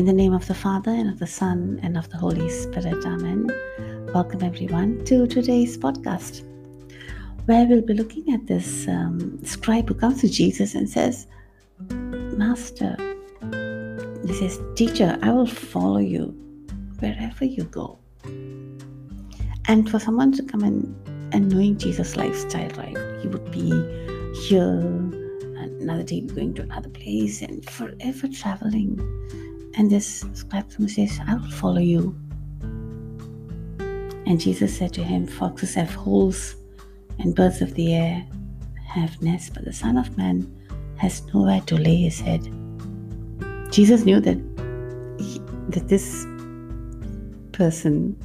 In the name of the Father, and of the Son, and of the Holy Spirit. Amen. Welcome, everyone, to today's podcast, where we'll be looking at this um, scribe who comes to Jesus and says, Master, he says, Teacher, I will follow you wherever you go. And for someone to come in and knowing Jesus' lifestyle, right, he would be here, another day going to another place, and forever traveling and this scribe says, I will follow you. And Jesus said to him, Foxes have holes, and birds of the air have nests, but the Son of Man has nowhere to lay his head. Jesus knew that he, that this person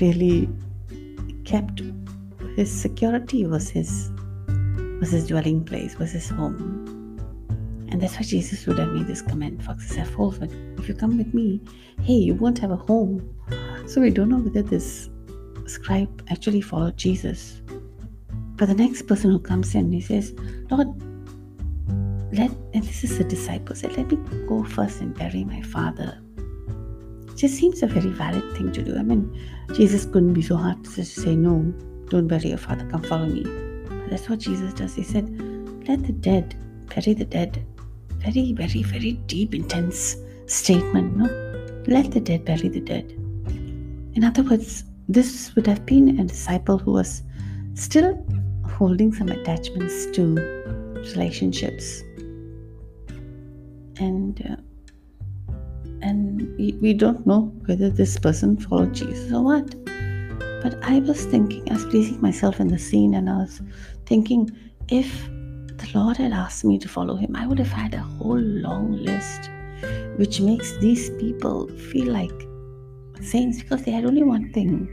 really kept his security was his was his dwelling place, was his home. And that's why Jesus would have made this comment Foxes have holes, but if you come with me, hey, you won't have a home. So we don't know whether this scribe actually followed Jesus. But the next person who comes in, he says, Lord, let, and this is the disciple, said, let me go first and bury my father. It Just seems a very valid thing to do. I mean, Jesus couldn't be so hard to say, no, don't bury your father, come follow me. But that's what Jesus does. He said, let the dead bury the dead very, very, very deep, intense statement. No? Let the dead bury the dead. In other words, this would have been a disciple who was still holding some attachments to relationships. And uh, and we, we don't know whether this person followed Jesus or what. But I was thinking, I was placing myself in the scene and I was thinking, if the Lord had asked me to follow Him, I would have had a whole long list, which makes these people feel like saints because they had only one thing,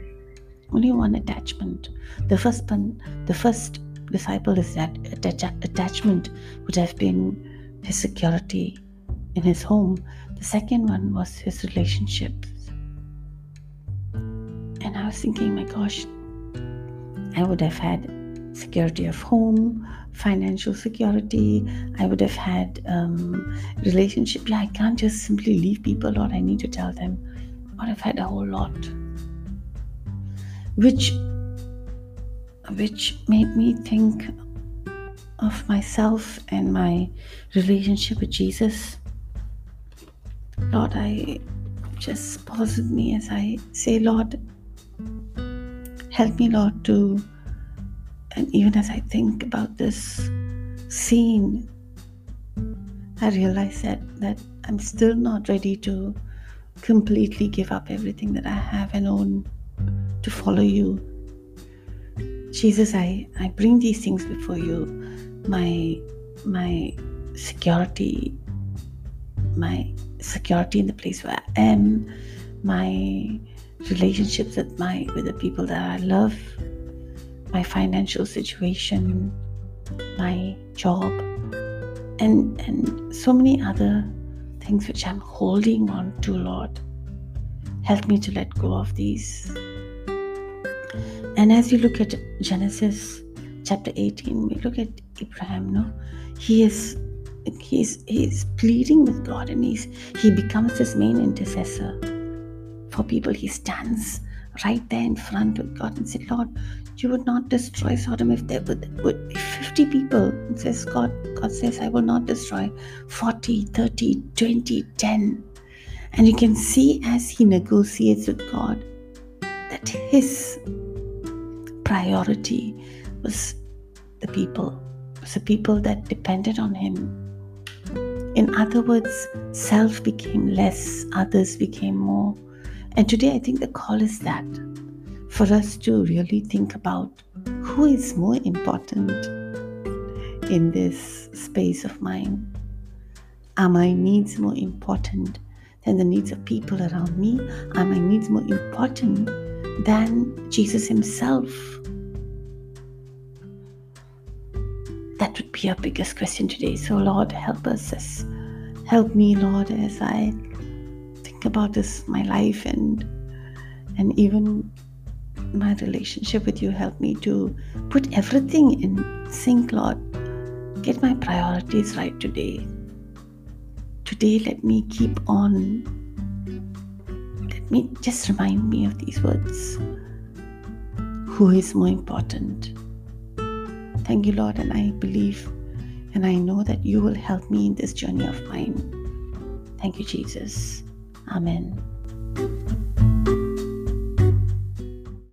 only one attachment. The first one, the first disciple is that attachment would have been his security in his home. The second one was his relationships. And I was thinking, my gosh, I would have had security of home, financial security. I would have had um, relationship. Yeah, I can't just simply leave people, or I need to tell them. I would have had a whole lot, which which made me think of myself and my relationship with Jesus. Lord, I just pause with me as I say, Lord, help me, Lord, to and even as I think about this scene, I realize that, that I'm still not ready to completely give up everything that I have and own to follow you. Jesus, I, I bring these things before you. My my security, my security in the place where I am, my relationships with my with the people that I love, my financial situation, my job, and, and so many other things which I'm holding on to, Lord. Help me to let go of these. And as you look at Genesis chapter 18, we look at Abraham, no? He is he's he's pleading with God and he's he becomes his main intercessor for people. He stands right there in front of God and said, Lord, you would not destroy Sodom if there would, would be 50 people. It says God, God says, I will not destroy 40, 30, 20, 10. And you can see as he negotiates with God that his priority was the people, was the people that depended on him. In other words, self became less, others became more. And today I think the call is that for us to really think about who is more important in this space of mine. Are my needs more important than the needs of people around me? Are my needs more important than Jesus Himself? That would be our biggest question today. So, Lord, help us. As, help me, Lord, as I about this, my life, and and even my relationship with you. Help me to put everything in sync, Lord. Get my priorities right today. Today, let me keep on. Let me just remind me of these words. Who is more important? Thank you, Lord, and I believe and I know that you will help me in this journey of mine. Thank you, Jesus. Amen.